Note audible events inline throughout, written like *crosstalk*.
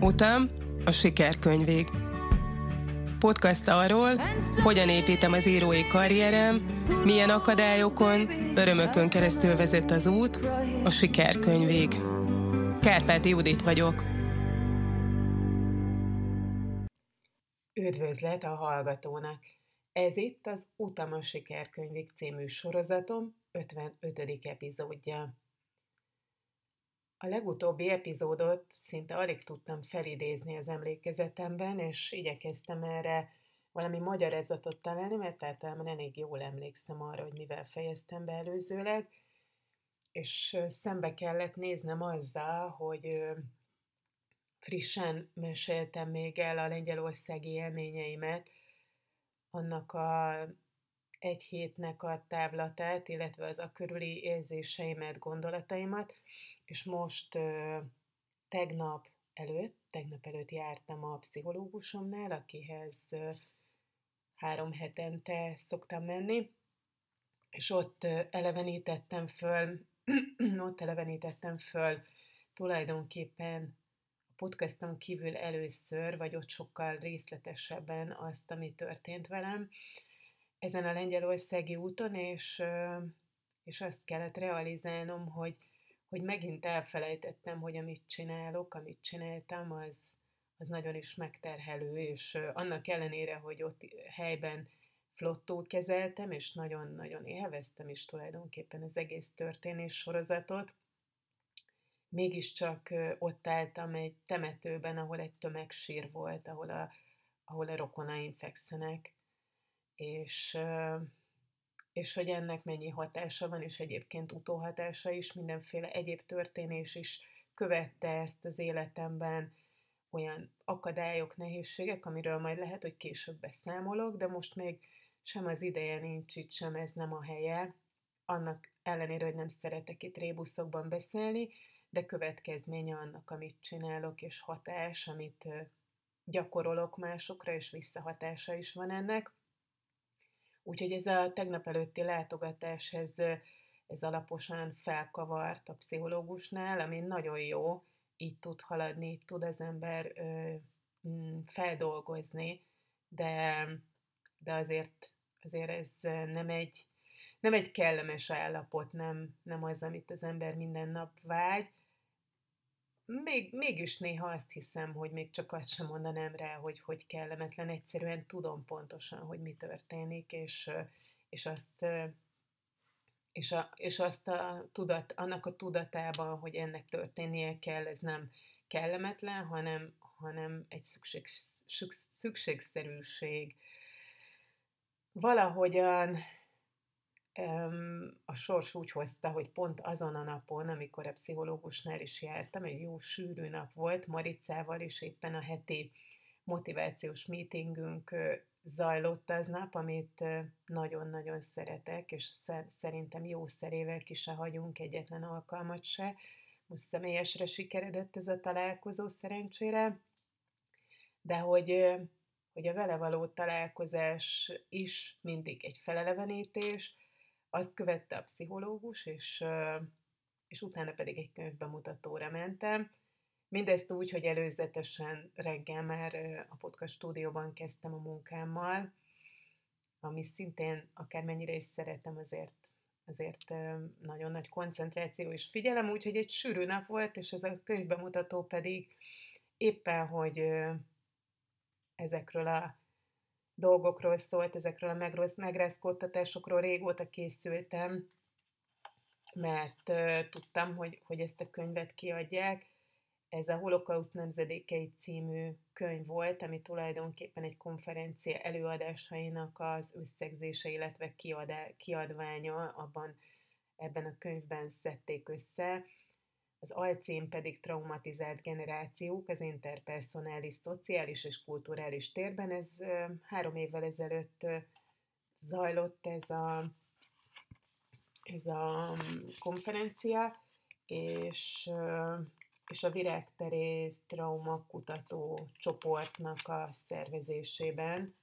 Utam a sikerkönyvig. Podcast arról, hogyan építem az írói karrierem, milyen akadályokon, örömökön keresztül vezet az út a sikerkönyvig. Kárpáti Judit vagyok. Üdvözlet a hallgatónak! Ez itt az Utam a sikerkönyvig című sorozatom 55. epizódja. A legutóbbi epizódot szinte alig tudtam felidézni az emlékezetemben, és igyekeztem erre valami magyarázatot találni, mert általában elég jól emlékszem arra, hogy mivel fejeztem be előzőleg, és szembe kellett néznem azzal, hogy frissen meséltem még el a lengyelországi élményeimet, annak a egy hétnek a távlatát, illetve az a körüli érzéseimet, gondolataimat, és most tegnap előtt, tegnap előtt jártam a pszichológusomnál, akihez három hetente szoktam menni, és ott elevenítettem föl, *clears throat* ott elevenítettem föl tulajdonképpen a podcaston kívül először, vagy ott sokkal részletesebben azt, ami történt velem ezen a lengyelországi úton, és, és azt kellett realizálnom, hogy hogy megint elfelejtettem, hogy amit csinálok, amit csináltam, az, az nagyon is megterhelő, és annak ellenére, hogy ott helyben flottul kezeltem, és nagyon-nagyon élveztem is tulajdonképpen az egész történés sorozatot, mégiscsak ott álltam egy temetőben, ahol egy tömegsír volt, ahol a, ahol a rokonaim fekszenek, és és hogy ennek mennyi hatása van, és egyébként utóhatása is, mindenféle egyéb történés is követte ezt az életemben, olyan akadályok, nehézségek, amiről majd lehet, hogy később beszámolok, de most még sem az ideje nincs itt, sem ez nem a helye, annak ellenére, hogy nem szeretek itt rébuszokban beszélni, de következménye annak, amit csinálok, és hatás, amit gyakorolok másokra, és visszahatása is van ennek. Úgyhogy ez a tegnap előtti látogatás, ez, ez alaposan felkavart a pszichológusnál, ami nagyon jó, így tud haladni, így tud az ember ö, mm, feldolgozni, de, de azért, azért ez nem egy, nem egy kellemes állapot, nem, nem az, amit az ember minden nap vágy, még, mégis néha azt hiszem, hogy még csak azt sem mondanám rá, hogy hogy kellemetlen, egyszerűen tudom pontosan, hogy mi történik, és, és azt és, a, és azt a tudat, annak a tudatában, hogy ennek történnie kell, ez nem kellemetlen, hanem, hanem egy szükség, szükségszerűség. Valahogyan a sors úgy hozta, hogy pont azon a napon, amikor a pszichológusnál is jártam, egy jó sűrű nap volt, Maricával is éppen a heti motivációs meetingünk zajlott az nap, amit nagyon-nagyon szeretek, és szerintem jó szerével ki se hagyunk egyetlen alkalmat se. Most személyesre sikeredett ez a találkozó szerencsére, de hogy, hogy a vele való találkozás is mindig egy felelevenítés, azt követte a pszichológus, és, és utána pedig egy könyvbemutatóra mentem. Mindezt úgy, hogy előzetesen reggel már a podcast stúdióban kezdtem a munkámmal, ami szintén akármennyire is szeretem, azért azért nagyon nagy koncentráció és figyelem, úgyhogy egy sűrű nap volt, és ez a könyvbemutató pedig éppen, hogy ezekről a dolgokról szólt, ezekről a megrossz, megrázkódtatásokról régóta készültem, mert tudtam, hogy, hogy ezt a könyvet kiadják. Ez a Holokauszt nemzedékei című könyv volt, ami tulajdonképpen egy konferencia előadásainak az összegzése, illetve kiadá, kiadványa, abban ebben a könyvben szedték össze az alcím pedig traumatizált generációk az interpersonális, szociális és kulturális térben. Ez három évvel ezelőtt zajlott ez a, ez a konferencia, és, és a Virágterész Trauma Kutató csoportnak a szervezésében.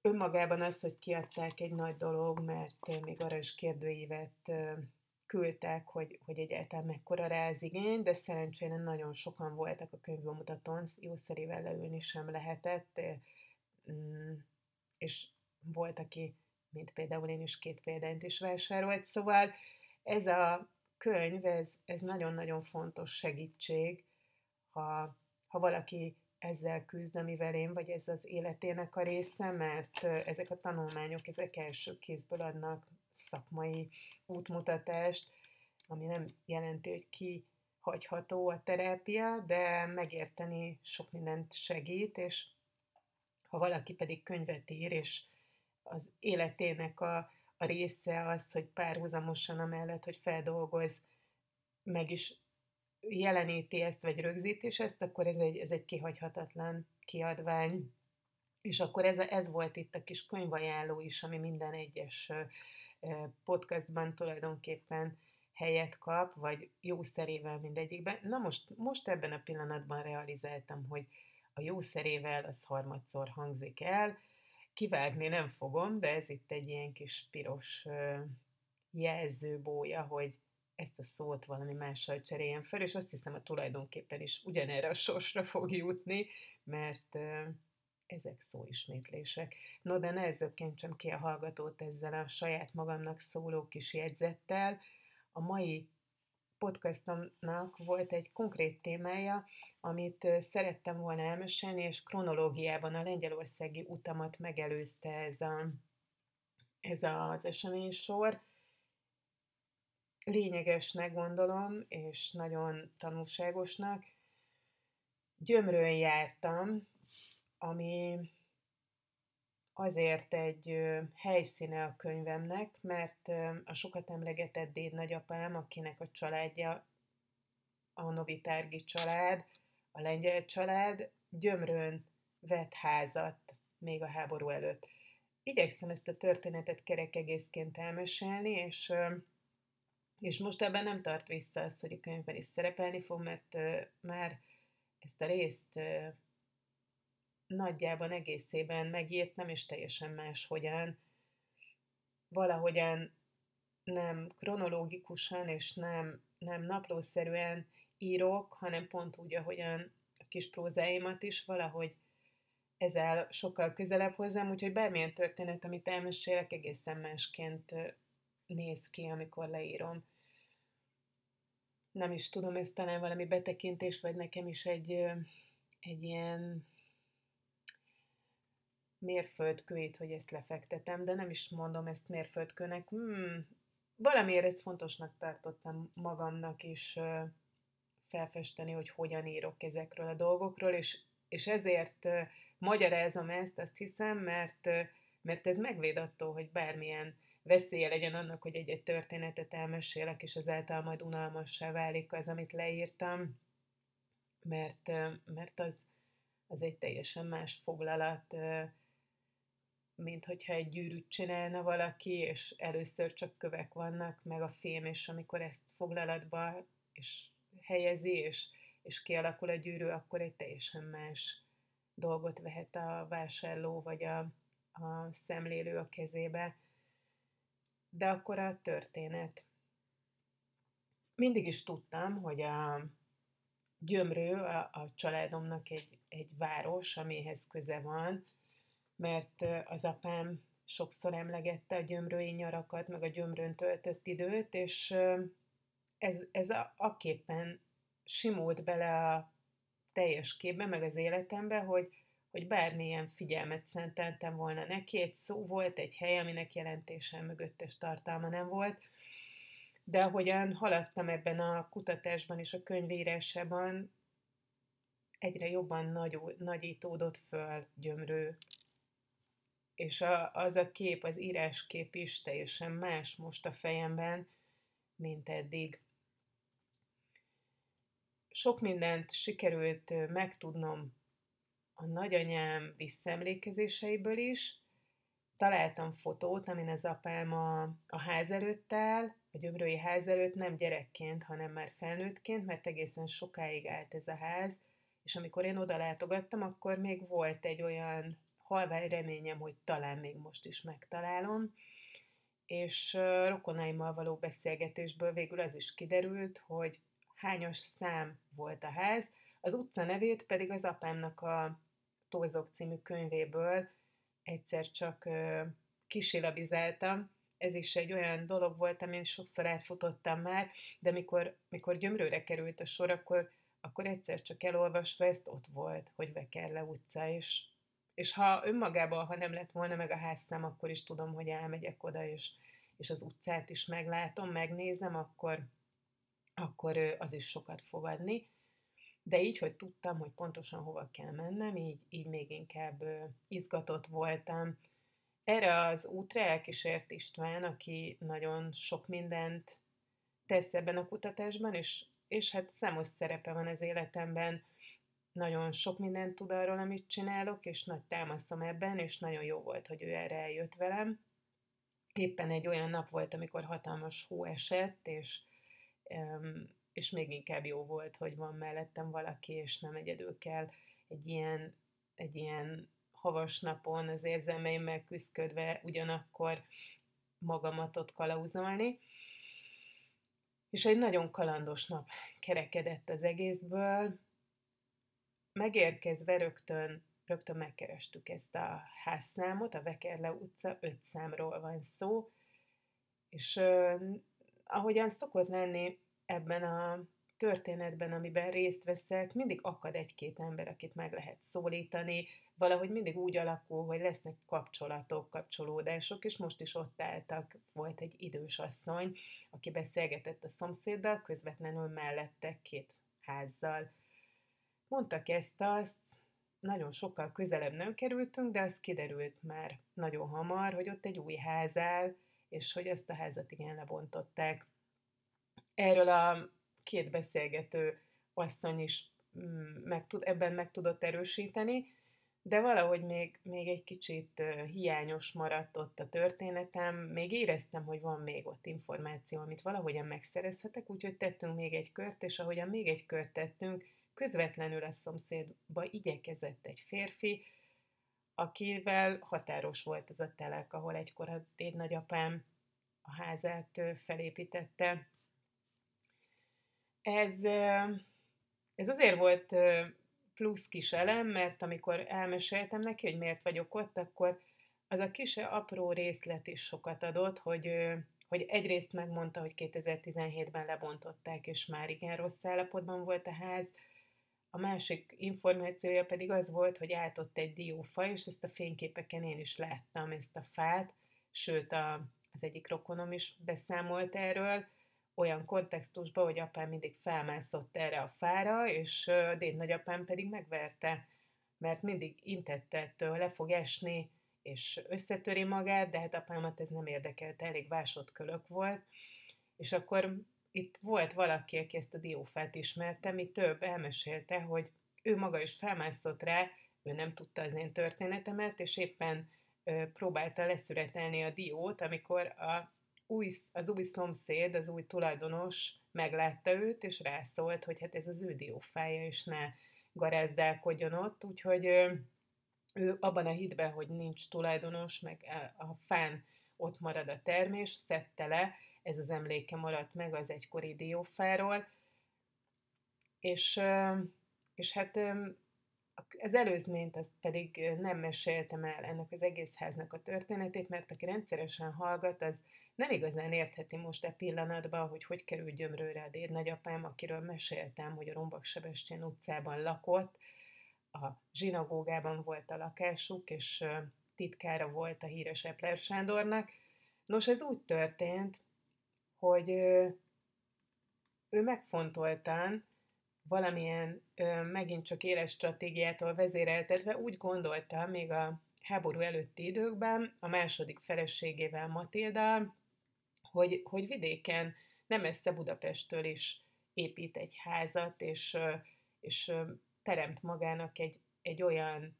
Önmagában az, hogy kiadták egy nagy dolog, mert még arra is kérdőívet küldtek, hogy, hogy egyáltalán mekkora rá az igény, de szerencsére nagyon sokan voltak a könyvbemutatón, jószerével leülni sem lehetett, mm, és volt, aki, mint például én is két példányt is vásárolt, szóval ez a könyv, ez, ez nagyon-nagyon fontos segítség, ha, ha valaki ezzel küzd, amivel én, vagy ez az életének a része, mert ezek a tanulmányok, ezek első kézből adnak szakmai útmutatást, ami nem jelenti, hogy ki hagyható a terápia, de megérteni sok mindent segít, és ha valaki pedig könyvet ír, és az életének a, a része az, hogy párhuzamosan amellett, hogy feldolgoz, meg is jeleníti ezt, vagy rögzíti ezt, akkor ez egy, ez egy kihagyhatatlan kiadvány. És akkor ez, ez volt itt a kis könyvajánló is, ami minden egyes podcastban tulajdonképpen helyet kap, vagy jószerével mindegyikben. Na most, most ebben a pillanatban realizáltam, hogy a jószerével az harmadszor hangzik el, kivágni nem fogom, de ez itt egy ilyen kis piros jelzőbója, hogy ezt a szót valami mással cseréljen fel, és azt hiszem, a tulajdonképpen is ugyanerre a sorsra fog jutni, mert ezek szóismétlések. No, de ne zökkentsem ki a hallgatót ezzel a saját magamnak szóló kis jegyzettel. A mai podcastomnak volt egy konkrét témája, amit szerettem volna elmesélni, és kronológiában a lengyelországi utamat megelőzte ez, a, ez az eseménysor. Lényegesnek gondolom, és nagyon tanulságosnak. Gyömrőn jártam, ami azért egy helyszíne a könyvemnek, mert a sokat emlegetett déd nagyapám, akinek a családja a Novitárgi család, a lengyel család, gyömrön vett házat még a háború előtt. Igyekszem ezt a történetet kerek egészként elmesélni, és, és most ebben nem tart vissza az, hogy a könyvben is szerepelni fog, mert már ezt a részt nagyjában, egészében megírtam, és teljesen máshogyan. Valahogyan nem kronológikusan, és nem, nem naplószerűen írok, hanem pont úgy, ahogyan a kis prózáimat is valahogy ezzel sokkal közelebb hozzám, úgyhogy bármilyen történet, amit elmesélek, egészen másként néz ki, amikor leírom. Nem is tudom, ez talán valami betekintés, vagy nekem is egy, egy ilyen mérföldkőit, hogy ezt lefektetem, de nem is mondom ezt mérföldkőnek. Hmm, valamiért ezt fontosnak tartottam magamnak is felfesteni, hogy hogyan írok ezekről a dolgokról, és, és ezért magyarázom ezt, azt hiszem, mert, mert ez megvéd attól, hogy bármilyen veszélye legyen annak, hogy egy-egy történetet elmesélek, és ezáltal majd unalmassá válik az, amit leírtam, mert, mert az, az egy teljesen más foglalat, mint hogyha egy gyűrűt csinálna valaki, és először csak kövek vannak, meg a fém, és amikor ezt foglalatba és helyezi, és, és kialakul a gyűrű, akkor egy teljesen más dolgot vehet a vásárló, vagy a, a szemlélő a kezébe. De akkor a történet. Mindig is tudtam, hogy a Gyömrő a, a családomnak egy, egy város, amihez köze van, mert az apám sokszor emlegette a gyömrői nyarakat, meg a gyömrőn töltött időt, és ez, ez a, aképpen simult bele a teljes képbe, meg az életembe, hogy, hogy bármilyen figyelmet szenteltem volna neki, egy szó volt, egy hely, aminek jelentése mögöttes tartalma nem volt, de ahogyan haladtam ebben a kutatásban és a könyvírásában, egyre jobban nagy, nagyítódott föl gyömrő és a, az a kép, az íráskép is teljesen más most a fejemben, mint eddig. Sok mindent sikerült megtudnom a nagyanyám visszaemlékezéseiből is. Találtam fotót, amin az apám a, a ház előtt áll, a gyömrői ház előtt nem gyerekként, hanem már felnőttként, mert egészen sokáig állt ez a ház, és amikor én oda látogattam, akkor még volt egy olyan halvány reményem, hogy talán még most is megtalálom. és rokonaimmal való beszélgetésből végül az is kiderült, hogy hányos szám volt a ház, az utca nevét pedig az apámnak a Tózok című könyvéből egyszer csak kisilabizáltam. Ez is egy olyan dolog volt, amin sokszor átfutottam már, de mikor, mikor gyömrőre került a sor, akkor, akkor egyszer csak elolvasva ezt ott volt, hogy Vekerle utca, és, és ha önmagában, ha nem lett volna meg a házszám, akkor is tudom, hogy elmegyek oda, és, és az utcát is meglátom, megnézem, akkor, akkor az is sokat fogadni. De így, hogy tudtam, hogy pontosan hova kell mennem, így, így még inkább izgatott voltam. Erre az útra elkísért István, aki nagyon sok mindent tesz ebben a kutatásban, és, és hát számos szerepe van az életemben, nagyon sok mindent tud arról, amit csinálok, és nagy támasztom ebben, és nagyon jó volt, hogy ő erre eljött velem. Éppen egy olyan nap volt, amikor hatalmas hó esett, és és még inkább jó volt, hogy van mellettem valaki, és nem egyedül kell egy ilyen, egy ilyen havas napon az érzelmeimmel küzdködve ugyanakkor magamat ott kalauzolni. És egy nagyon kalandos nap kerekedett az egészből. Megérkezve rögtön, rögtön megkerestük ezt a házszámot, a Vekerle utca, öt számról van szó, és uh, ahogyan szokott lenni, ebben a történetben, amiben részt veszek, mindig akad egy-két ember, akit meg lehet szólítani, valahogy mindig úgy alakul, hogy lesznek kapcsolatok, kapcsolódások, és most is ott álltak, volt egy idős asszony, aki beszélgetett a szomszéddal, közvetlenül mellette két házzal. Mondtak ezt-azt, nagyon sokkal közelebb nem kerültünk, de az kiderült már nagyon hamar, hogy ott egy új ház áll, és hogy ezt a házat igen lebontották. Erről a két beszélgető asszony is mm, meg tud, ebben meg tudott erősíteni, de valahogy még, még egy kicsit hiányos maradt ott a történetem, még éreztem, hogy van még ott információ, amit valahogyan megszerezhetek, úgyhogy tettünk még egy kört, és ahogyan még egy kört tettünk, közvetlenül a szomszédba igyekezett egy férfi, akivel határos volt az a telek, ahol egykor a nagyapám a házát felépítette, ez, ez azért volt plusz kis elem, mert amikor elmeséltem neki, hogy miért vagyok ott, akkor az a kis apró részlet is sokat adott, hogy, hogy egyrészt megmondta, hogy 2017-ben lebontották, és már igen rossz állapotban volt a ház, a másik információja pedig az volt, hogy átott egy diófa, és ezt a fényképeken én is láttam, ezt a fát, sőt a, az egyik rokonom is beszámolt erről, olyan kontextusban, hogy apám mindig felmászott erre a fára, és a déd nagyapám pedig megverte, mert mindig intette ettől, le fog esni, és összetöri magát, de hát apámat ez nem érdekelt, elég vásott kölök volt, és akkor itt volt valaki, aki ezt a diófát ismerte, mi több elmesélte, hogy ő maga is felmászott rá, ő nem tudta az én történetemet, és éppen ö, próbálta leszüretelni a diót, amikor a új, az új szomszéd, az új tulajdonos meglátta őt, és rászólt, hogy hát ez az ő diófája, és ne garázdálkodjon ott, úgyhogy ő abban a hitben, hogy nincs tulajdonos, meg a fán ott marad a termés, szedte le, ez az emléke maradt meg az egykori diófáról, és, és hát az előzményt azt pedig nem meséltem el ennek az egész háznak a történetét, mert aki rendszeresen hallgat, az nem igazán értheti most e pillanatban, hogy hogy került gyömrőre a déd nagyapám, akiről meséltem, hogy a Rombak Sebestyén utcában lakott, a zsinagógában volt a lakásuk, és titkára volt a híres Epler Sándornak. Nos, ez úgy történt, hogy ő megfontoltan, valamilyen megint csak éles stratégiától vezéreltetve úgy gondolta még a háború előtti időkben a második feleségével Matilda, hogy, hogy vidéken, nem messze Budapesttől is épít egy házat, és, és teremt magának egy, egy olyan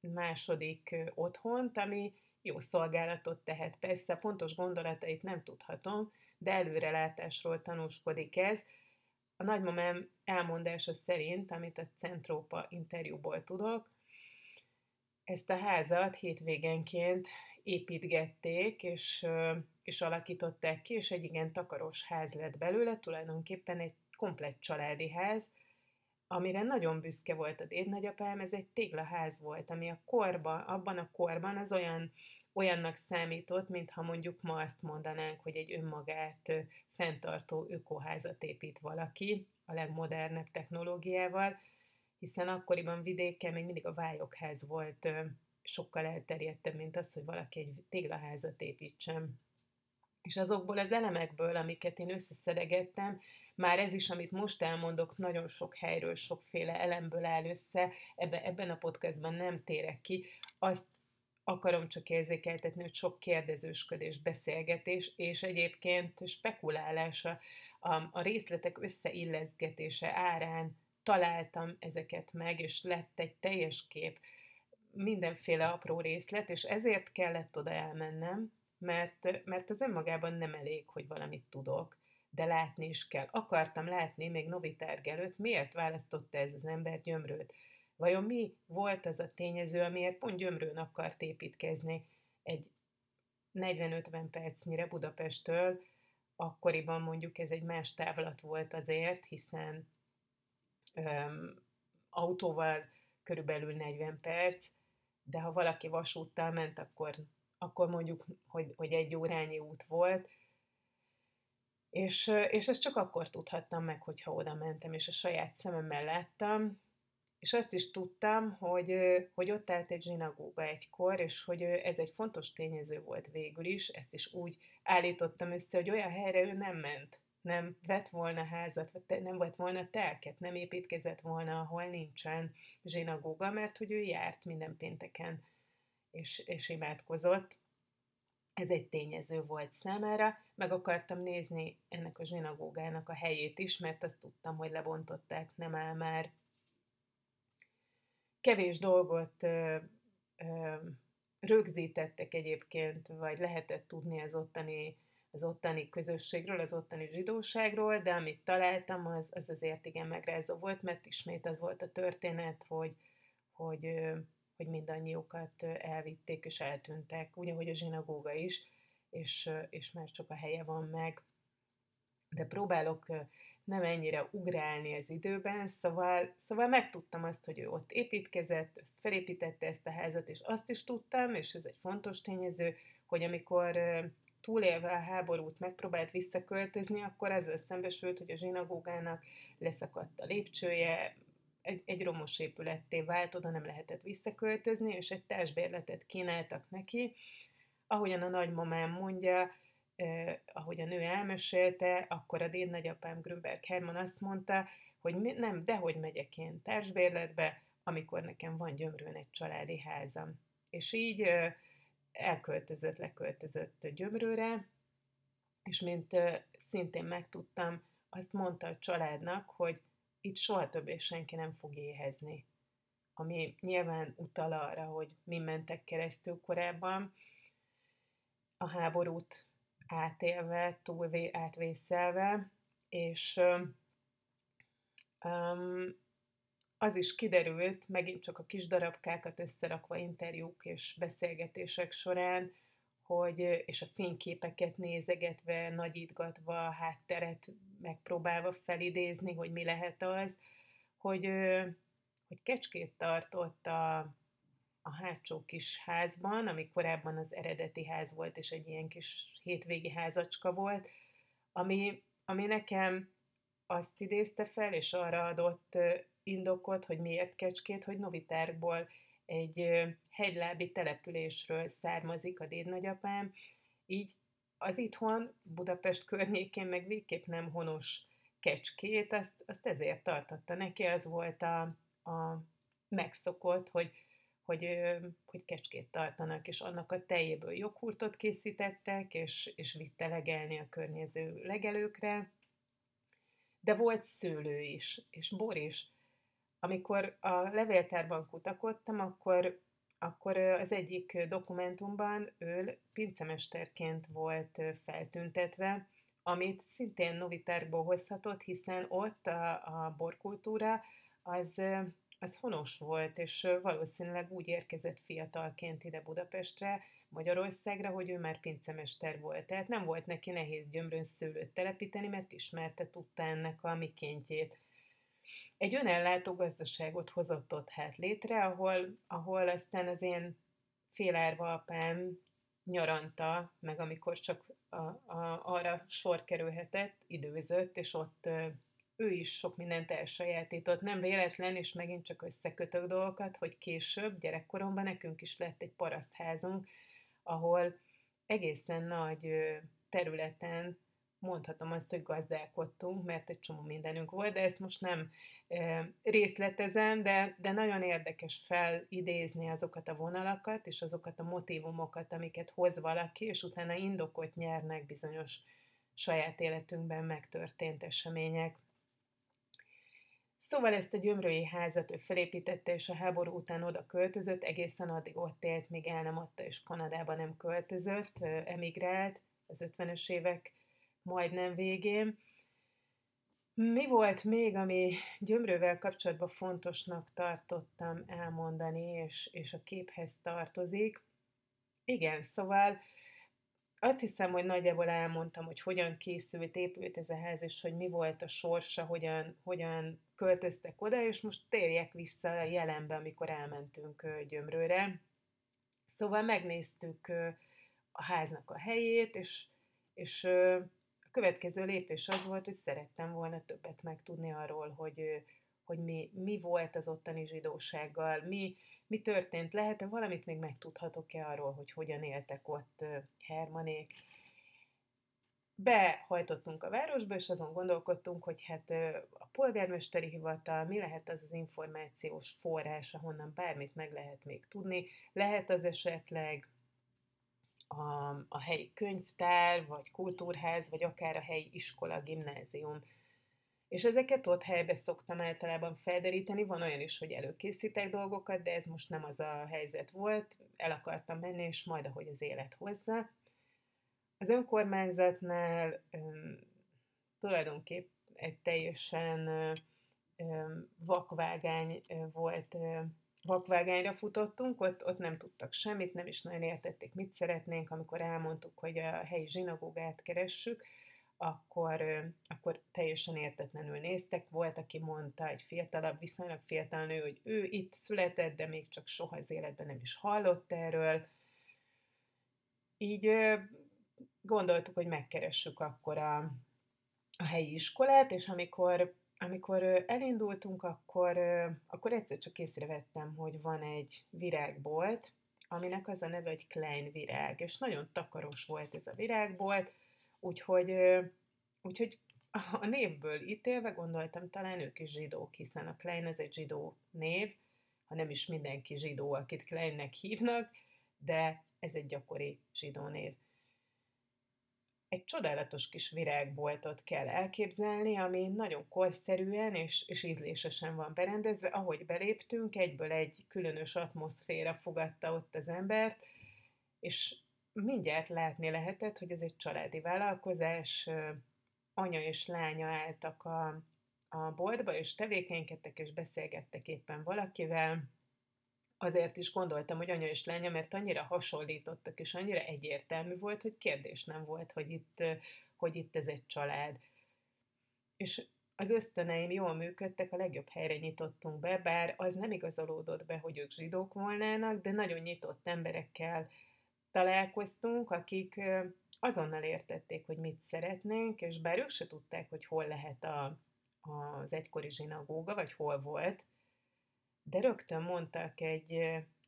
második otthont, ami jó szolgálatot tehet. Persze pontos gondolatait nem tudhatom, de előrelátásról tanúskodik ez. A nagymamám elmondása szerint, amit a Centrópa interjúból tudok, ezt a házat hétvégenként építgették, és, és alakították ki, és egy igen takaros ház lett belőle, tulajdonképpen egy komplett családi ház, amire nagyon büszke volt a dédnagyapám, ez egy téglaház volt, ami a korban, abban a korban az olyan, olyannak számított, mintha mondjuk ma azt mondanánk, hogy egy önmagát fenntartó ökoházat épít valaki a legmodernebb technológiával, hiszen akkoriban vidéken még mindig a vályokház volt sokkal elterjedtebb, mint az, hogy valaki egy téglaházat építsen. És azokból az elemekből, amiket én összeszedegettem, már ez is, amit most elmondok, nagyon sok helyről, sokféle elemből áll össze, ebbe, ebben a podcastban nem térek ki, azt akarom csak érzékeltetni, hogy sok kérdezősködés, beszélgetés, és egyébként spekulálása, a, a részletek összeilleszgetése árán találtam ezeket meg, és lett egy teljes kép, mindenféle apró részlet, és ezért kellett oda elmennem, mert, mert az önmagában nem elég, hogy valamit tudok, de látni is kell. Akartam látni még Novitárg előtt, miért választotta ez az ember gyömrőt. Vajon mi volt az a tényező, amiért pont gyömrőn akart építkezni egy 40-50 percnyire Budapesttől, akkoriban mondjuk ez egy más távlat volt azért, hiszen öm, autóval körülbelül 40 perc, de ha valaki vasúttal ment, akkor, akkor mondjuk, hogy, hogy egy órányi út volt, és, és ezt csak akkor tudhattam meg, hogyha oda mentem, és a saját szememmel láttam, és azt is tudtam, hogy, hogy ott állt egy zsinagóga egykor, és hogy ez egy fontos tényező volt végül is, ezt is úgy állítottam össze, hogy olyan helyre ő nem ment, nem vett volna házat, nem vett volna telket, nem építkezett volna, ahol nincsen zsinagóga, mert hogy ő járt minden pénteken, és, és imádkozott. Ez egy tényező volt számára, meg akartam nézni ennek a zsinagógának a helyét is, mert azt tudtam, hogy lebontották, nem áll már. Kevés dolgot ö, ö, rögzítettek egyébként, vagy lehetett tudni az ottani az ottani közösségről, az ottani zsidóságról, de amit találtam, az, az azért igen megrázó volt, mert ismét az volt a történet, hogy, hogy, hogy mindannyiukat elvitték és eltűntek, úgy, ahogy a zsinagóga is, és, és már csak a helye van meg. De próbálok nem ennyire ugrálni az időben, szóval, szóval megtudtam azt, hogy ő ott építkezett, ezt felépítette ezt a házat, és azt is tudtam, és ez egy fontos tényező, hogy amikor túlélve a háborút megpróbált visszaköltözni, akkor ezzel szembesült, hogy a zsinagógának leszakadt a lépcsője, egy, egy romos épületté vált, oda nem lehetett visszaköltözni, és egy társbérletet kínáltak neki. Ahogyan a nagymamám mondja, eh, ahogy a nő elmesélte, akkor a déd nagyapám Grünberg Herman azt mondta, hogy nem, dehogy megyek én társbérletbe, amikor nekem van gyömrőn egy családi házam. És így eh, elköltözött, leköltözött Gyömrőre, és mint szintén megtudtam, azt mondta a családnak, hogy itt soha többé senki nem fog éhezni. Ami nyilván utal arra, hogy mi mentek keresztül korábban, a háborút átélve, túlvé, átvészelve, és um, az is kiderült, megint csak a kis darabkákat összerakva interjúk és beszélgetések során, hogy, és a fényképeket nézegetve, nagyítgatva, a hátteret megpróbálva felidézni, hogy mi lehet az, hogy, hogy kecskét tartott a, a hátsó kis házban, ami korábban az eredeti ház volt, és egy ilyen kis hétvégi házacska volt, ami, ami nekem azt idézte fel, és arra adott indokot, hogy miért Kecskét, hogy Novitárból egy hegylábi településről származik a dédnagyapám, így az itthon, Budapest környékén meg végképp nem honos kecskét, azt, azt ezért tartotta neki, az volt a, a megszokott, hogy, hogy, hogy kecskét tartanak, és annak a tejéből joghurtot készítettek, és, és vitte legelni a környező legelőkre, de volt szőlő is, és bor is. Amikor a levéltárban kutakodtam, akkor, akkor az egyik dokumentumban ő pincemesterként volt feltüntetve, amit szintén Novitárból hozhatott, hiszen ott a, a borkultúra az, az honos volt, és valószínűleg úgy érkezett fiatalként ide Budapestre, Magyarországra, hogy ő már pincemester volt. Tehát nem volt neki nehéz gyömrön szőlőt telepíteni, mert ismerte, tudta ennek a mikéntjét. Egy önellátó gazdaságot hozott ott hát létre, ahol, ahol aztán az én félárva apám nyaranta, meg amikor csak a, a, arra sor kerülhetett, időzött, és ott ő is sok mindent elsajátított. Nem véletlen, és megint csak összekötök dolgokat, hogy később, gyerekkoromban nekünk is lett egy parasztházunk, ahol egészen nagy területen mondhatom azt, hogy gazdálkodtunk, mert egy csomó mindenünk volt, de ezt most nem részletezem, de, de nagyon érdekes felidézni azokat a vonalakat, és azokat a motivumokat, amiket hoz valaki, és utána indokot nyernek bizonyos saját életünkben megtörtént események. Szóval ezt a gyömrői házat ő felépítette, és a háború után oda költözött, egészen addig ott élt, míg el nem adta, és Kanadába nem költözött, emigrált az 50-ös évek majdnem végén. Mi volt még, ami gyömrővel kapcsolatban fontosnak tartottam elmondani, és, és a képhez tartozik? Igen, szóval azt hiszem, hogy nagyjából elmondtam, hogy hogyan készült, épült ez a ház, és hogy mi volt a sorsa, hogyan, hogyan költöztek oda, és most térjek vissza a jelenbe, amikor elmentünk Gyömrőre. Szóval megnéztük a háznak a helyét, és, és a következő lépés az volt, hogy szerettem volna többet megtudni arról, hogy, hogy mi, mi volt az ottani zsidósággal, mi, mi történt, lehet-e valamit még megtudhatok-e arról, hogy hogyan éltek ott Hermanék. Behajtottunk a városba, és azon gondolkodtunk, hogy hát a polgármesteri hivatal, mi lehet az az információs forrás, ahonnan bármit meg lehet még tudni. Lehet az esetleg a, a helyi könyvtár, vagy kultúrház, vagy akár a helyi iskola, gimnázium. És ezeket ott helybe szoktam általában felderíteni, van olyan is, hogy előkészítek dolgokat, de ez most nem az a helyzet volt, el akartam menni, és majd ahogy az élet hozza. Az önkormányzatnál um, tulajdonképp egy teljesen um, vakvágány volt, um, vakvágányra futottunk, ott, ott nem tudtak semmit, nem is nagyon értették, mit szeretnénk, amikor elmondtuk, hogy a helyi zsinagógát keressük, akkor, akkor teljesen értetlenül néztek. Volt, aki mondta, egy fiatalabb, viszonylag fiatal nő, hogy ő itt született, de még csak soha az életben nem is hallott erről. Így gondoltuk, hogy megkeressük akkor a, a helyi iskolát, és amikor, amikor elindultunk, akkor, akkor egyszer csak észrevettem, hogy van egy virágbolt, aminek az a neve, hogy Klein virág, és nagyon takaros volt ez a virágbolt, Úgyhogy, úgyhogy a névből ítélve gondoltam, talán ők is zsidók, hiszen a Klein ez egy zsidó név, ha nem is mindenki zsidó, akit Kleinnek hívnak, de ez egy gyakori zsidó név. Egy csodálatos kis virágboltot kell elképzelni, ami nagyon korszerűen és, és ízlésesen van berendezve. Ahogy beléptünk, egyből egy különös atmoszféra fogadta ott az embert, és mindjárt látni lehetett, hogy ez egy családi vállalkozás, anya és lánya álltak a, a boltba, és tevékenykedtek, és beszélgettek éppen valakivel. Azért is gondoltam, hogy anya és lánya, mert annyira hasonlítottak, és annyira egyértelmű volt, hogy kérdés nem volt, hogy itt, hogy itt ez egy család. És az ösztöneim jól működtek, a legjobb helyre nyitottunk be, bár az nem igazolódott be, hogy ők zsidók volnának, de nagyon nyitott emberekkel találkoztunk, akik azonnal értették, hogy mit szeretnénk, és bár ők se tudták, hogy hol lehet a, az egykori zsinagóga, vagy hol volt, de rögtön mondtak egy,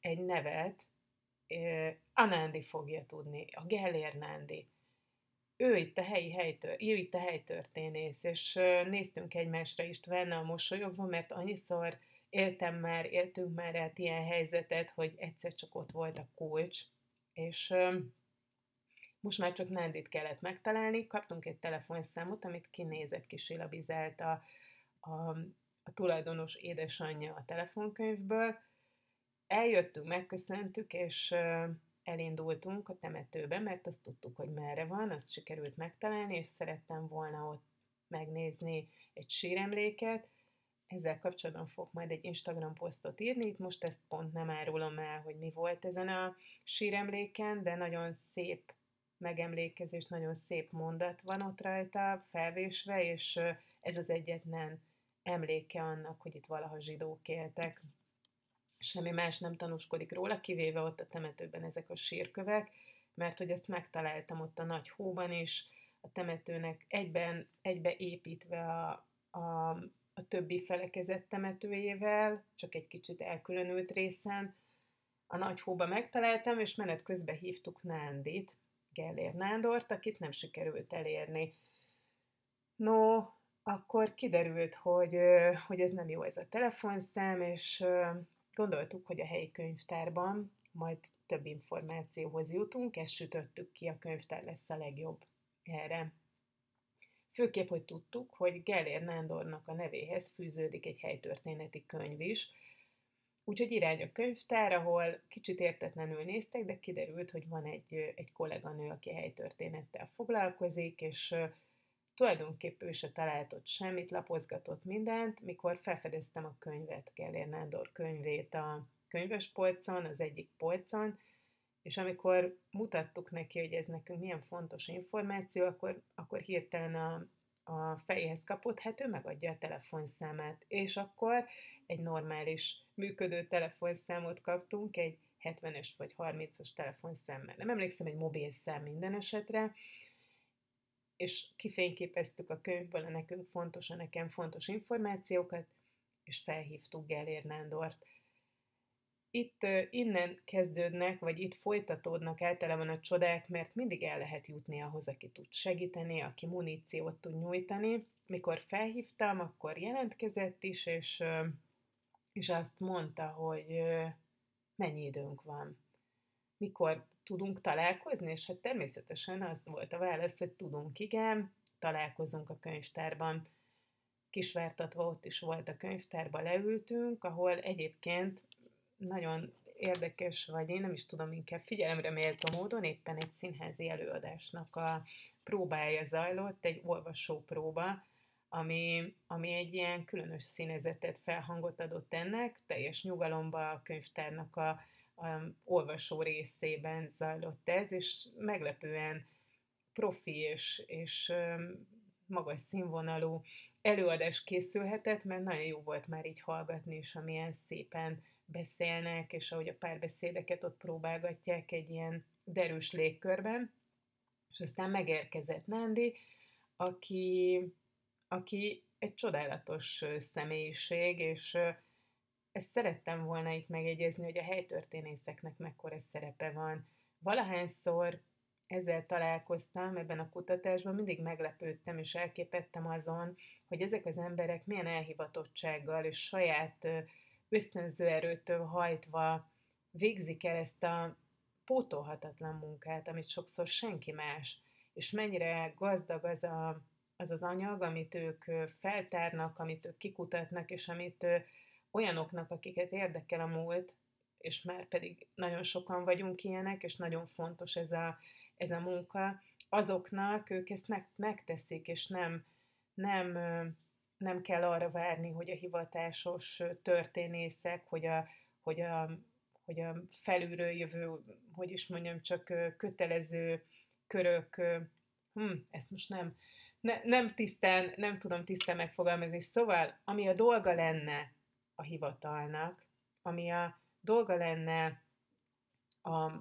egy nevet, Anándi fogja tudni, a Gellér Nándi. Ő itt a helyi helytör, ő itt a helytörténész, és néztünk egymásra a mosolyogva, mert annyiszor éltem már, éltünk már át ilyen helyzetet, hogy egyszer csak ott volt a kulcs, és most már csak Nándit kellett megtalálni, kaptunk egy telefonszámot, amit kinézett, kisilabizált a, a, a tulajdonos édesanyja a telefonkönyvből. Eljöttünk, megköszöntük, és elindultunk a temetőbe, mert azt tudtuk, hogy merre van, azt sikerült megtalálni, és szerettem volna ott megnézni egy síremléket, ezzel kapcsolatban fogok majd egy Instagram posztot írni, itt most ezt pont nem árulom el, hogy mi volt ezen a síremléken, de nagyon szép megemlékezés, nagyon szép mondat van ott rajta felvésve, és ez az egyetlen emléke annak, hogy itt valaha zsidók éltek. Semmi más nem tanúskodik róla, kivéve ott a temetőben ezek a sírkövek, mert hogy ezt megtaláltam ott a nagy hóban is, a temetőnek egyben, egybe építve a, a, a többi felekezett temetőjével, csak egy kicsit elkülönült részen. A nagy hóba megtaláltam, és menet közben hívtuk Nándit, Gellér Nándort, akit nem sikerült elérni. No, akkor kiderült, hogy, hogy ez nem jó ez a telefonszám, és gondoltuk, hogy a helyi könyvtárban majd több információhoz jutunk, ezt sütöttük ki, a könyvtár lesz a legjobb erre. Főképp, hogy tudtuk, hogy Gellér Nándornak a nevéhez fűződik egy helytörténeti könyv is, úgyhogy irány a könyvtár, ahol kicsit értetlenül néztek, de kiderült, hogy van egy, egy kolléganő, aki helytörténettel foglalkozik, és tulajdonképpen ő se talált ott semmit, lapozgatott mindent, mikor felfedeztem a könyvet, Gellér Nándor könyvét a könyves polcon, az egyik polcon, és amikor mutattuk neki, hogy ez nekünk milyen fontos információ, akkor, akkor hirtelen a, a fejéhez kapott, hát ő megadja a telefonszámát. És akkor egy normális, működő telefonszámot kaptunk, egy 70-es vagy 30-as telefonszámmel. Nem emlékszem, egy mobilszám minden esetre, és kifényképeztük a könyvből a nekünk fontos, a nekem fontos információkat, és felhívtuk Gellér Nándort itt innen kezdődnek, vagy itt folytatódnak általában a csodák, mert mindig el lehet jutni ahhoz, aki tud segíteni, aki muníciót tud nyújtani. Mikor felhívtam, akkor jelentkezett is, és, és azt mondta, hogy mennyi időnk van. Mikor tudunk találkozni, és hát természetesen az volt a válasz, hogy tudunk, igen, találkozunk a könyvtárban. Kisvártatva ott is volt a könyvtárba, leültünk, ahol egyébként nagyon érdekes, vagy én nem is tudom, inkább figyelemre méltó módon éppen egy színházi előadásnak a próbája zajlott, egy olvasó próba, ami, ami egy ilyen különös színezetet, felhangot adott ennek, teljes nyugalomba a könyvtárnak a, a olvasó részében zajlott ez, és meglepően profi és, és magas színvonalú előadás készülhetett, mert nagyon jó volt már így hallgatni, és amilyen szépen beszélnek, és ahogy a párbeszédeket ott próbálgatják egy ilyen derűs légkörben, és aztán megérkezett Nándi, aki, aki egy csodálatos személyiség, és ezt szerettem volna itt megegyezni, hogy a helytörténészeknek mekkora szerepe van. Valahányszor ezzel találkoztam ebben a kutatásban, mindig meglepődtem és elképettem azon, hogy ezek az emberek milyen elhivatottsággal és saját ösztönző erőtől hajtva végzik el ezt a pótolhatatlan munkát, amit sokszor senki más, és mennyire gazdag az a, az, az anyag, amit ők feltárnak, amit ők kikutatnak, és amit olyanoknak, akiket érdekel a múlt, és már pedig nagyon sokan vagyunk ilyenek, és nagyon fontos ez a, ez a munka, azoknak ők ezt meg, megteszik, és nem, nem nem kell arra várni, hogy a hivatásos történészek, hogy a, hogy a, hogy a felülről jövő, hogy is mondjam, csak kötelező körök, hm, ezt most nem, ne, nem tisztán, nem tudom tisztán megfogalmazni. Szóval, ami a dolga lenne a hivatalnak, ami a dolga lenne a,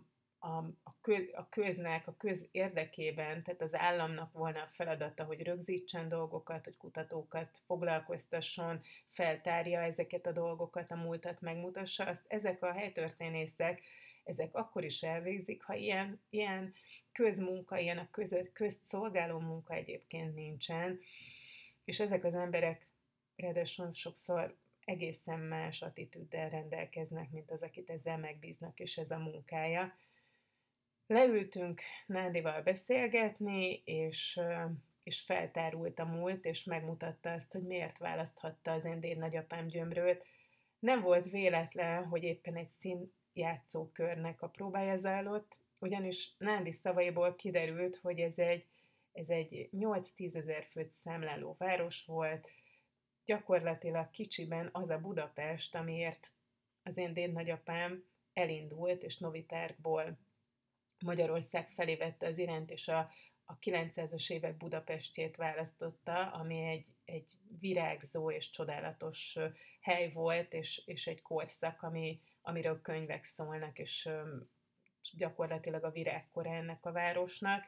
a, a, köz, a köznek, a köz érdekében, tehát az államnak volna a feladata, hogy rögzítsen dolgokat, hogy kutatókat foglalkoztasson, feltárja ezeket a dolgokat, a múltat megmutassa, azt ezek a helytörténészek, ezek akkor is elvégzik, ha ilyen, ilyen közmunka, ilyen a között, közt szolgáló munka egyébként nincsen, és ezek az emberek ráadásul sokszor egészen más attitűddel rendelkeznek, mint az, akit ezzel megbíznak, és ez a munkája. Leültünk Nádival beszélgetni, és, és feltárult a múlt, és megmutatta azt, hogy miért választhatta az én nagyapám gyömrőt. Nem volt véletlen, hogy éppen egy színjátszókörnek a próbája zajlott, ugyanis Nádi szavaiból kiderült, hogy ez egy, ez egy 8-10 ezer főt számláló város volt, gyakorlatilag kicsiben az a Budapest, amiért az én dédnagyapám elindult, és Novitárkból Magyarország felé vette az iránt, és a, a 900-as évek Budapestjét választotta, ami egy, egy virágzó és csodálatos hely volt, és, és egy korszak, ami, amiről könyvek szólnak, és gyakorlatilag a virágkor ennek a városnak.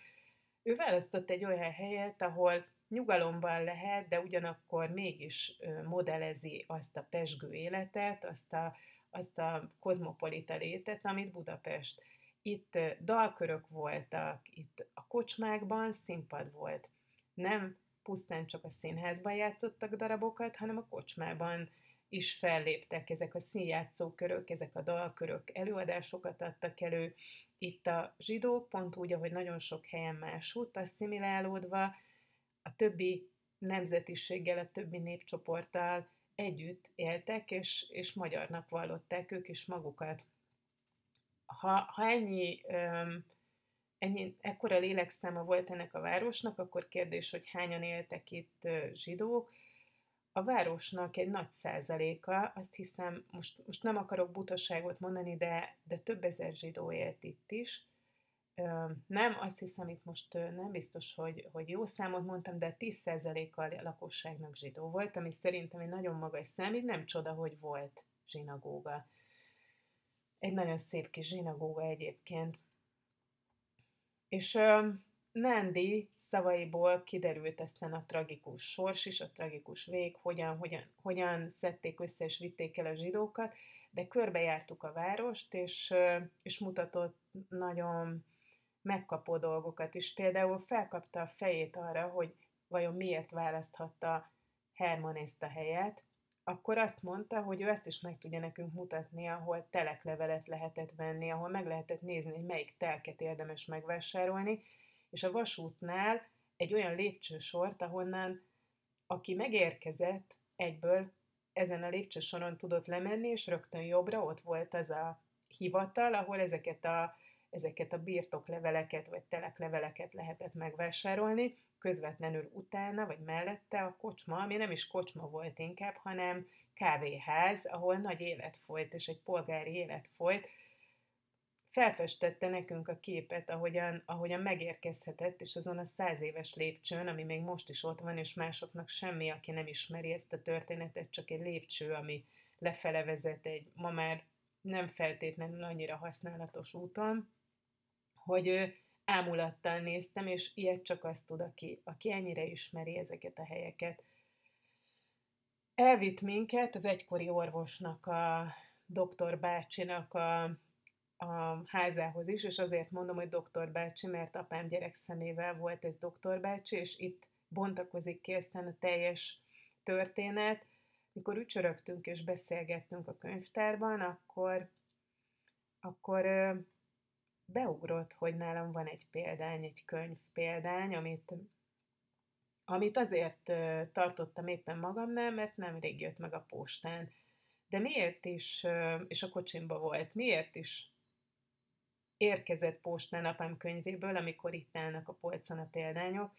Ő választott egy olyan helyet, ahol nyugalomban lehet, de ugyanakkor mégis modellezi azt a pesgő életet, azt a, azt a kozmopolita létet, amit Budapest. Itt dalkörök voltak, itt a kocsmákban színpad volt. Nem pusztán csak a színházban játszottak darabokat, hanem a kocsmában is felléptek ezek a színjátszókörök, ezek a dalkörök, előadásokat adtak elő. Itt a zsidók pont úgy, ahogy nagyon sok helyen másút, asszimilálódva, a többi nemzetiséggel, a többi népcsoporttal együtt éltek, és, és magyarnak vallották ők is magukat. Ha, ha ennyi, um, ennyi, ekkora lélekszáma volt ennek a városnak, akkor kérdés, hogy hányan éltek itt zsidók, a városnak egy nagy százaléka, azt hiszem, most, most nem akarok butaságot mondani, de, de több ezer zsidó élt itt is. Nem, azt hiszem, itt most nem biztos, hogy, hogy jó számot mondtam, de 10%-a a lakosságnak zsidó volt, ami szerintem egy nagyon magas szám, így nem csoda, hogy volt zsinagóga. Egy nagyon szép kis zsinagóga egyébként. És Nandi szavaiból kiderült aztán a tragikus sors is, a tragikus vég, hogyan, hogyan, hogyan szedték össze és vitték el a zsidókat, de körbejártuk a várost, és, és mutatott nagyon megkapó dolgokat is. Például felkapta a fejét arra, hogy vajon miért választhatta Herman ezt a helyet, akkor azt mondta, hogy ő ezt is meg tudja nekünk mutatni, ahol teleklevelet lehetett venni, ahol meg lehetett nézni, hogy melyik telket érdemes megvásárolni, és a vasútnál egy olyan lépcsősort, ahonnan aki megérkezett egyből ezen a lépcsősoron tudott lemenni, és rögtön jobbra ott volt az a hivatal, ahol ezeket a, ezeket a birtokleveleket vagy telekleveleket lehetett megvásárolni, közvetlenül utána vagy mellette a kocsma, ami nem is kocsma volt inkább, hanem kávéház, ahol nagy élet folyt, és egy polgári élet folyt, felfestette nekünk a képet, ahogyan, ahogyan megérkezhetett, és azon a száz éves lépcsőn, ami még most is ott van, és másoknak semmi, aki nem ismeri ezt a történetet, csak egy lépcső, ami lefele vezet egy ma már nem feltétlenül annyira használatos úton, hogy ámulattal néztem, és ilyet csak azt tud, aki, aki ennyire ismeri ezeket a helyeket. Elvitt minket az egykori orvosnak, a doktor bácsinak a a házához is, és azért mondom, hogy doktor bácsi, mert apám gyerek szemével volt ez doktor bácsi, és itt bontakozik ki aztán a teljes történet. Mikor ücsörögtünk és beszélgettünk a könyvtárban, akkor, akkor beugrott, hogy nálam van egy példány, egy könyv példány, amit, amit azért tartottam éppen magamnál, mert nemrég jött meg a postán. De miért is, és a kocsimba volt, miért is érkezett postán apám könyvéből, amikor itt állnak a polcon a példányok,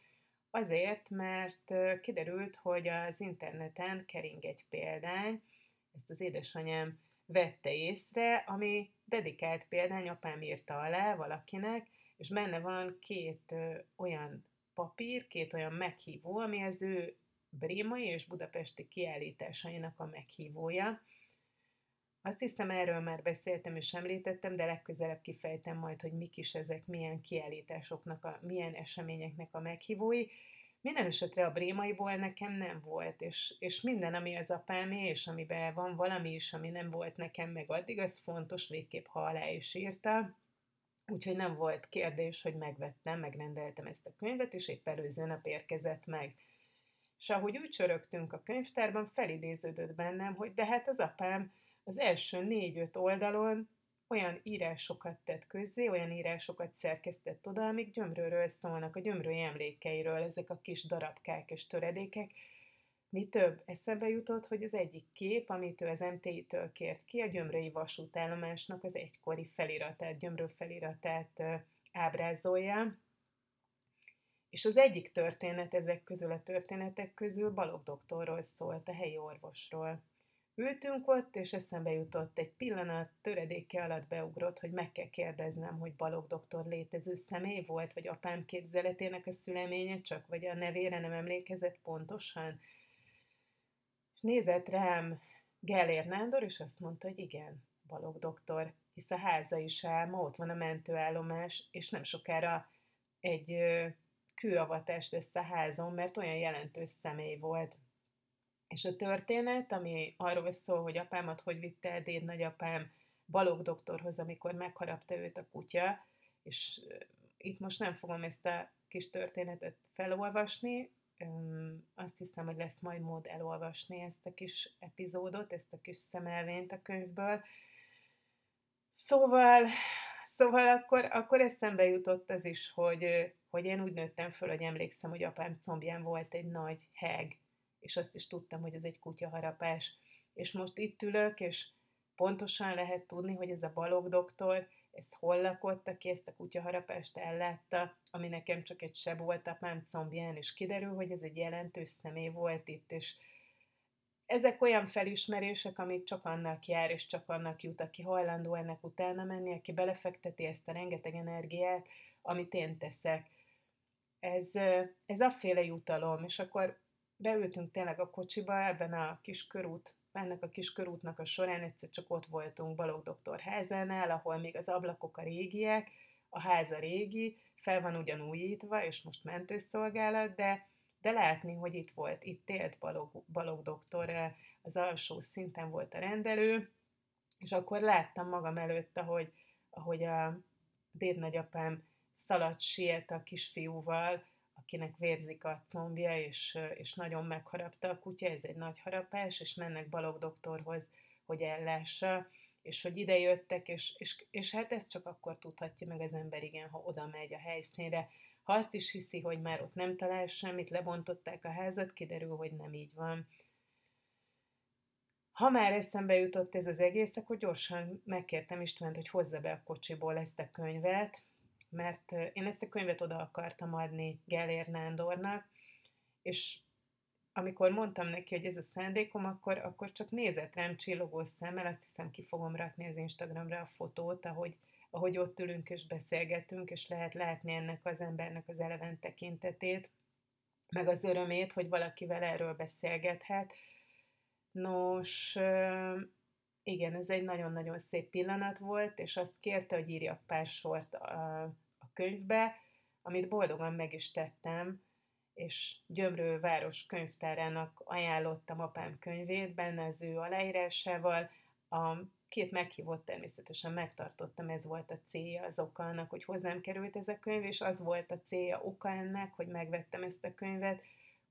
azért, mert kiderült, hogy az interneten kering egy példány, ezt az édesanyám vette észre, ami dedikált példány, apám írta alá valakinek, és benne van két ö, olyan papír, két olyan meghívó, ami az ő brémai és budapesti kiállításainak a meghívója. Azt hiszem, erről már beszéltem és említettem, de legközelebb kifejtem majd, hogy mik is ezek, milyen kiállításoknak, a, milyen eseményeknek a meghívói. Minden esetre a brémaiból nekem nem volt, és, és minden, ami az apámé, és amiben van valami is, ami nem volt nekem meg addig, az fontos, végképp ha alá is írta. Úgyhogy nem volt kérdés, hogy megvettem, megrendeltem ezt a könyvet, és épp előző nap érkezett meg. És ahogy úgy csörögtünk a könyvtárban, felidéződött bennem, hogy de hát az apám az első négy-öt oldalon olyan írásokat tett közzé, olyan írásokat szerkesztett oda, amik gyömrőről szólnak, a gyömrői emlékeiről, ezek a kis darabkák és töredékek. Mi több, eszembe jutott, hogy az egyik kép, amit ő az MTI-től kért ki, a gyömrői vasútállomásnak az egykori feliratát, gyömrő feliratát ábrázolja, És az egyik történet ezek közül a történetek közül Balog doktorról szólt, a helyi orvosról. Ültünk ott, és eszembe jutott egy pillanat, töredéke alatt beugrott, hogy meg kell kérdeznem, hogy Balog doktor létező személy volt, vagy apám képzeletének a szüleménye csak, vagy a nevére nem emlékezett pontosan. És nézett rám Gellér Nándor, és azt mondta, hogy igen, Balog doktor, hisz a háza is áll, ma ott van a mentőállomás, és nem sokára egy kőavatás lesz a házon, mert olyan jelentős személy volt. És a történet, ami arról szól, hogy apámat hogy vitte el déd nagyapám Balog doktorhoz, amikor megharapta őt a kutya, és itt most nem fogom ezt a kis történetet felolvasni, azt hiszem, hogy lesz majd mód elolvasni ezt a kis epizódot, ezt a kis szemelvényt a könyvből. Szóval, szóval akkor, akkor eszembe jutott az is, hogy, hogy én úgy nőttem föl, hogy emlékszem, hogy apám combján volt egy nagy heg, és azt is tudtam, hogy ez egy kutyaharapás. És most itt ülök, és pontosan lehet tudni, hogy ez a balog doktor, ezt hol lakott, aki ezt a kutyaharapást ellátta, ami nekem csak egy seb volt apám combján, és kiderül, hogy ez egy jelentős személy volt itt, és ezek olyan felismerések, amik csak annak jár, és csak annak jut, aki hajlandó ennek utána menni, aki belefekteti ezt a rengeteg energiát, amit én teszek. Ez, ez afféle jutalom, és akkor beültünk tényleg a kocsiba, ebben a kis körút, ennek a kis körútnak a során egyszer csak ott voltunk Balog doktor házánál, ahol még az ablakok a régiek, a ház a régi, fel van ugyan újítva, és most mentőszolgálat, de, de látni, hogy itt volt, itt élt Balog, Balog doktor, az alsó szinten volt a rendelő, és akkor láttam magam előtt, ahogy, ahogy a dédnagyapám szaladt siet a kisfiúval, akinek vérzik a combja, és, és nagyon megharapta a kutya, ez egy nagy harapás, és mennek Balog doktorhoz, hogy ellássa, és hogy ide jöttek, és, és, és hát ezt csak akkor tudhatja meg az ember, igen, ha oda megy a helyszínre. Ha azt is hiszi, hogy már ott nem talál semmit, lebontották a házat, kiderül, hogy nem így van. Ha már eszembe jutott ez az egész, akkor gyorsan megkértem Istvánt, hogy hozza be a kocsiból ezt a könyvet, mert én ezt a könyvet oda akartam adni Gellér Nándornak, és amikor mondtam neki, hogy ez a szándékom, akkor, akkor csak nézett rám csillogó szemmel, azt hiszem ki fogom rakni az Instagramra a fotót, ahogy, ahogy ott ülünk és beszélgetünk, és lehet látni ennek az embernek az eleven tekintetét, meg az örömét, hogy valakivel erről beszélgethet. Nos, igen, ez egy nagyon-nagyon szép pillanat volt, és azt kérte, hogy írjak pár sort a, a könyvbe, amit boldogan meg is tettem, és Gyömrő város könyvtárának ajánlottam apám könyvét, benne az ő aláírásával. A két meghívott természetesen megtartottam, ez volt a célja, az oka annak, hogy hozzám került ez a könyv, és az volt a célja, oka ennek, hogy megvettem ezt a könyvet,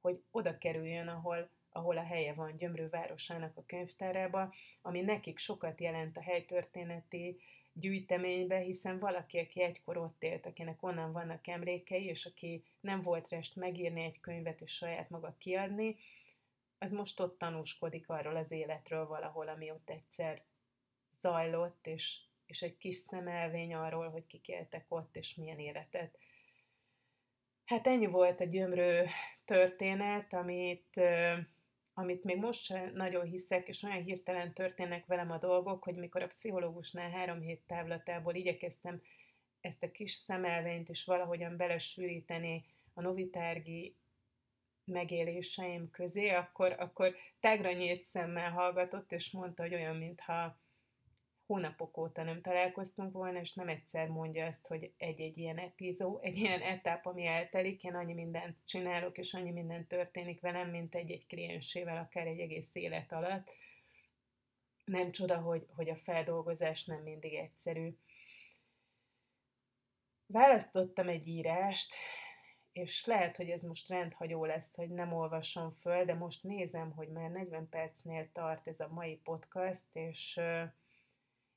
hogy oda kerüljön, ahol, ahol a helye van Gyömrő városának a könyvtárába, ami nekik sokat jelent a helytörténeti gyűjteménybe, hiszen valaki, aki egykor ott élt, akinek onnan vannak emlékei, és aki nem volt rest megírni egy könyvet és saját maga kiadni, az most ott tanúskodik arról az életről valahol, ami ott egyszer zajlott, és, és egy kis szemelvény arról, hogy kik éltek ott, és milyen életet. Hát ennyi volt a gyömrő történet, amit amit még most sem nagyon hiszek, és olyan hirtelen történnek velem a dolgok, hogy mikor a pszichológusnál három hét távlatából igyekeztem ezt a kis szemelvényt is valahogyan belesűríteni a novitárgi megéléseim közé, akkor, akkor tágra nyílt szemmel hallgatott, és mondta, hogy olyan, mintha hónapok óta nem találkoztunk volna, és nem egyszer mondja azt, hogy egy-egy ilyen epizó, egy ilyen etap, ami eltelik, én annyi mindent csinálok, és annyi mindent történik velem, mint egy-egy kliensével, akár egy egész élet alatt. Nem csoda, hogy, hogy a feldolgozás nem mindig egyszerű. Választottam egy írást, és lehet, hogy ez most rendhagyó lesz, hogy nem olvasom föl, de most nézem, hogy már 40 percnél tart ez a mai podcast, és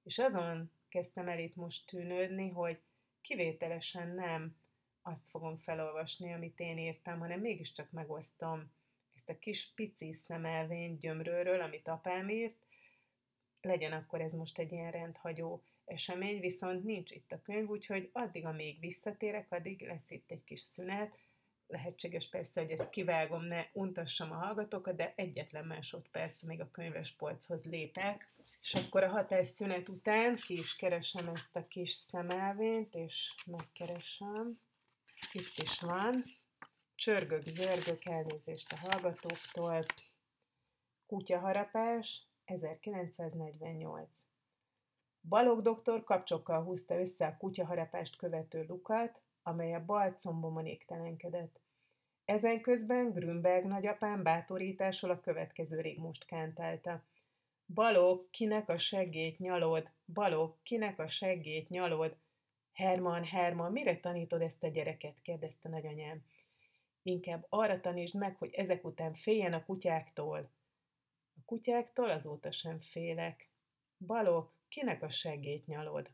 és azon kezdtem el itt most tűnődni, hogy kivételesen nem azt fogom felolvasni, amit én írtam, hanem mégiscsak megosztom ezt a kis pici szemelvény gyömrőről, amit apám írt, legyen akkor ez most egy ilyen rendhagyó esemény, viszont nincs itt a könyv, úgyhogy addig, amíg visszatérek, addig lesz itt egy kis szünet, lehetséges persze, hogy ezt kivágom, ne untassam a hallgatókat, de egyetlen másodperc, még a könyves polchoz lépek, és akkor a hatásszünet után ki is keresem ezt a kis szemelvényt, és megkeresem. Itt is van. Csörgök, zörgök, elnézést a hallgatóktól. Kutyaharapás, 1948. Balog doktor kapcsokkal húzta össze a kutyaharapást követő lukat, amely a bal combomon égtelenkedett. Ezen közben Grünberg nagyapám bátorításol a következő rigmust kántálta. Balog, kinek a seggét nyalod? Balog, kinek a seggét nyalod? Herman, Herman, mire tanítod ezt a gyereket? kérdezte nagyanyám. Inkább arra tanítsd meg, hogy ezek után féljen a kutyáktól. A kutyáktól azóta sem félek. Balog, kinek a seggét nyalod?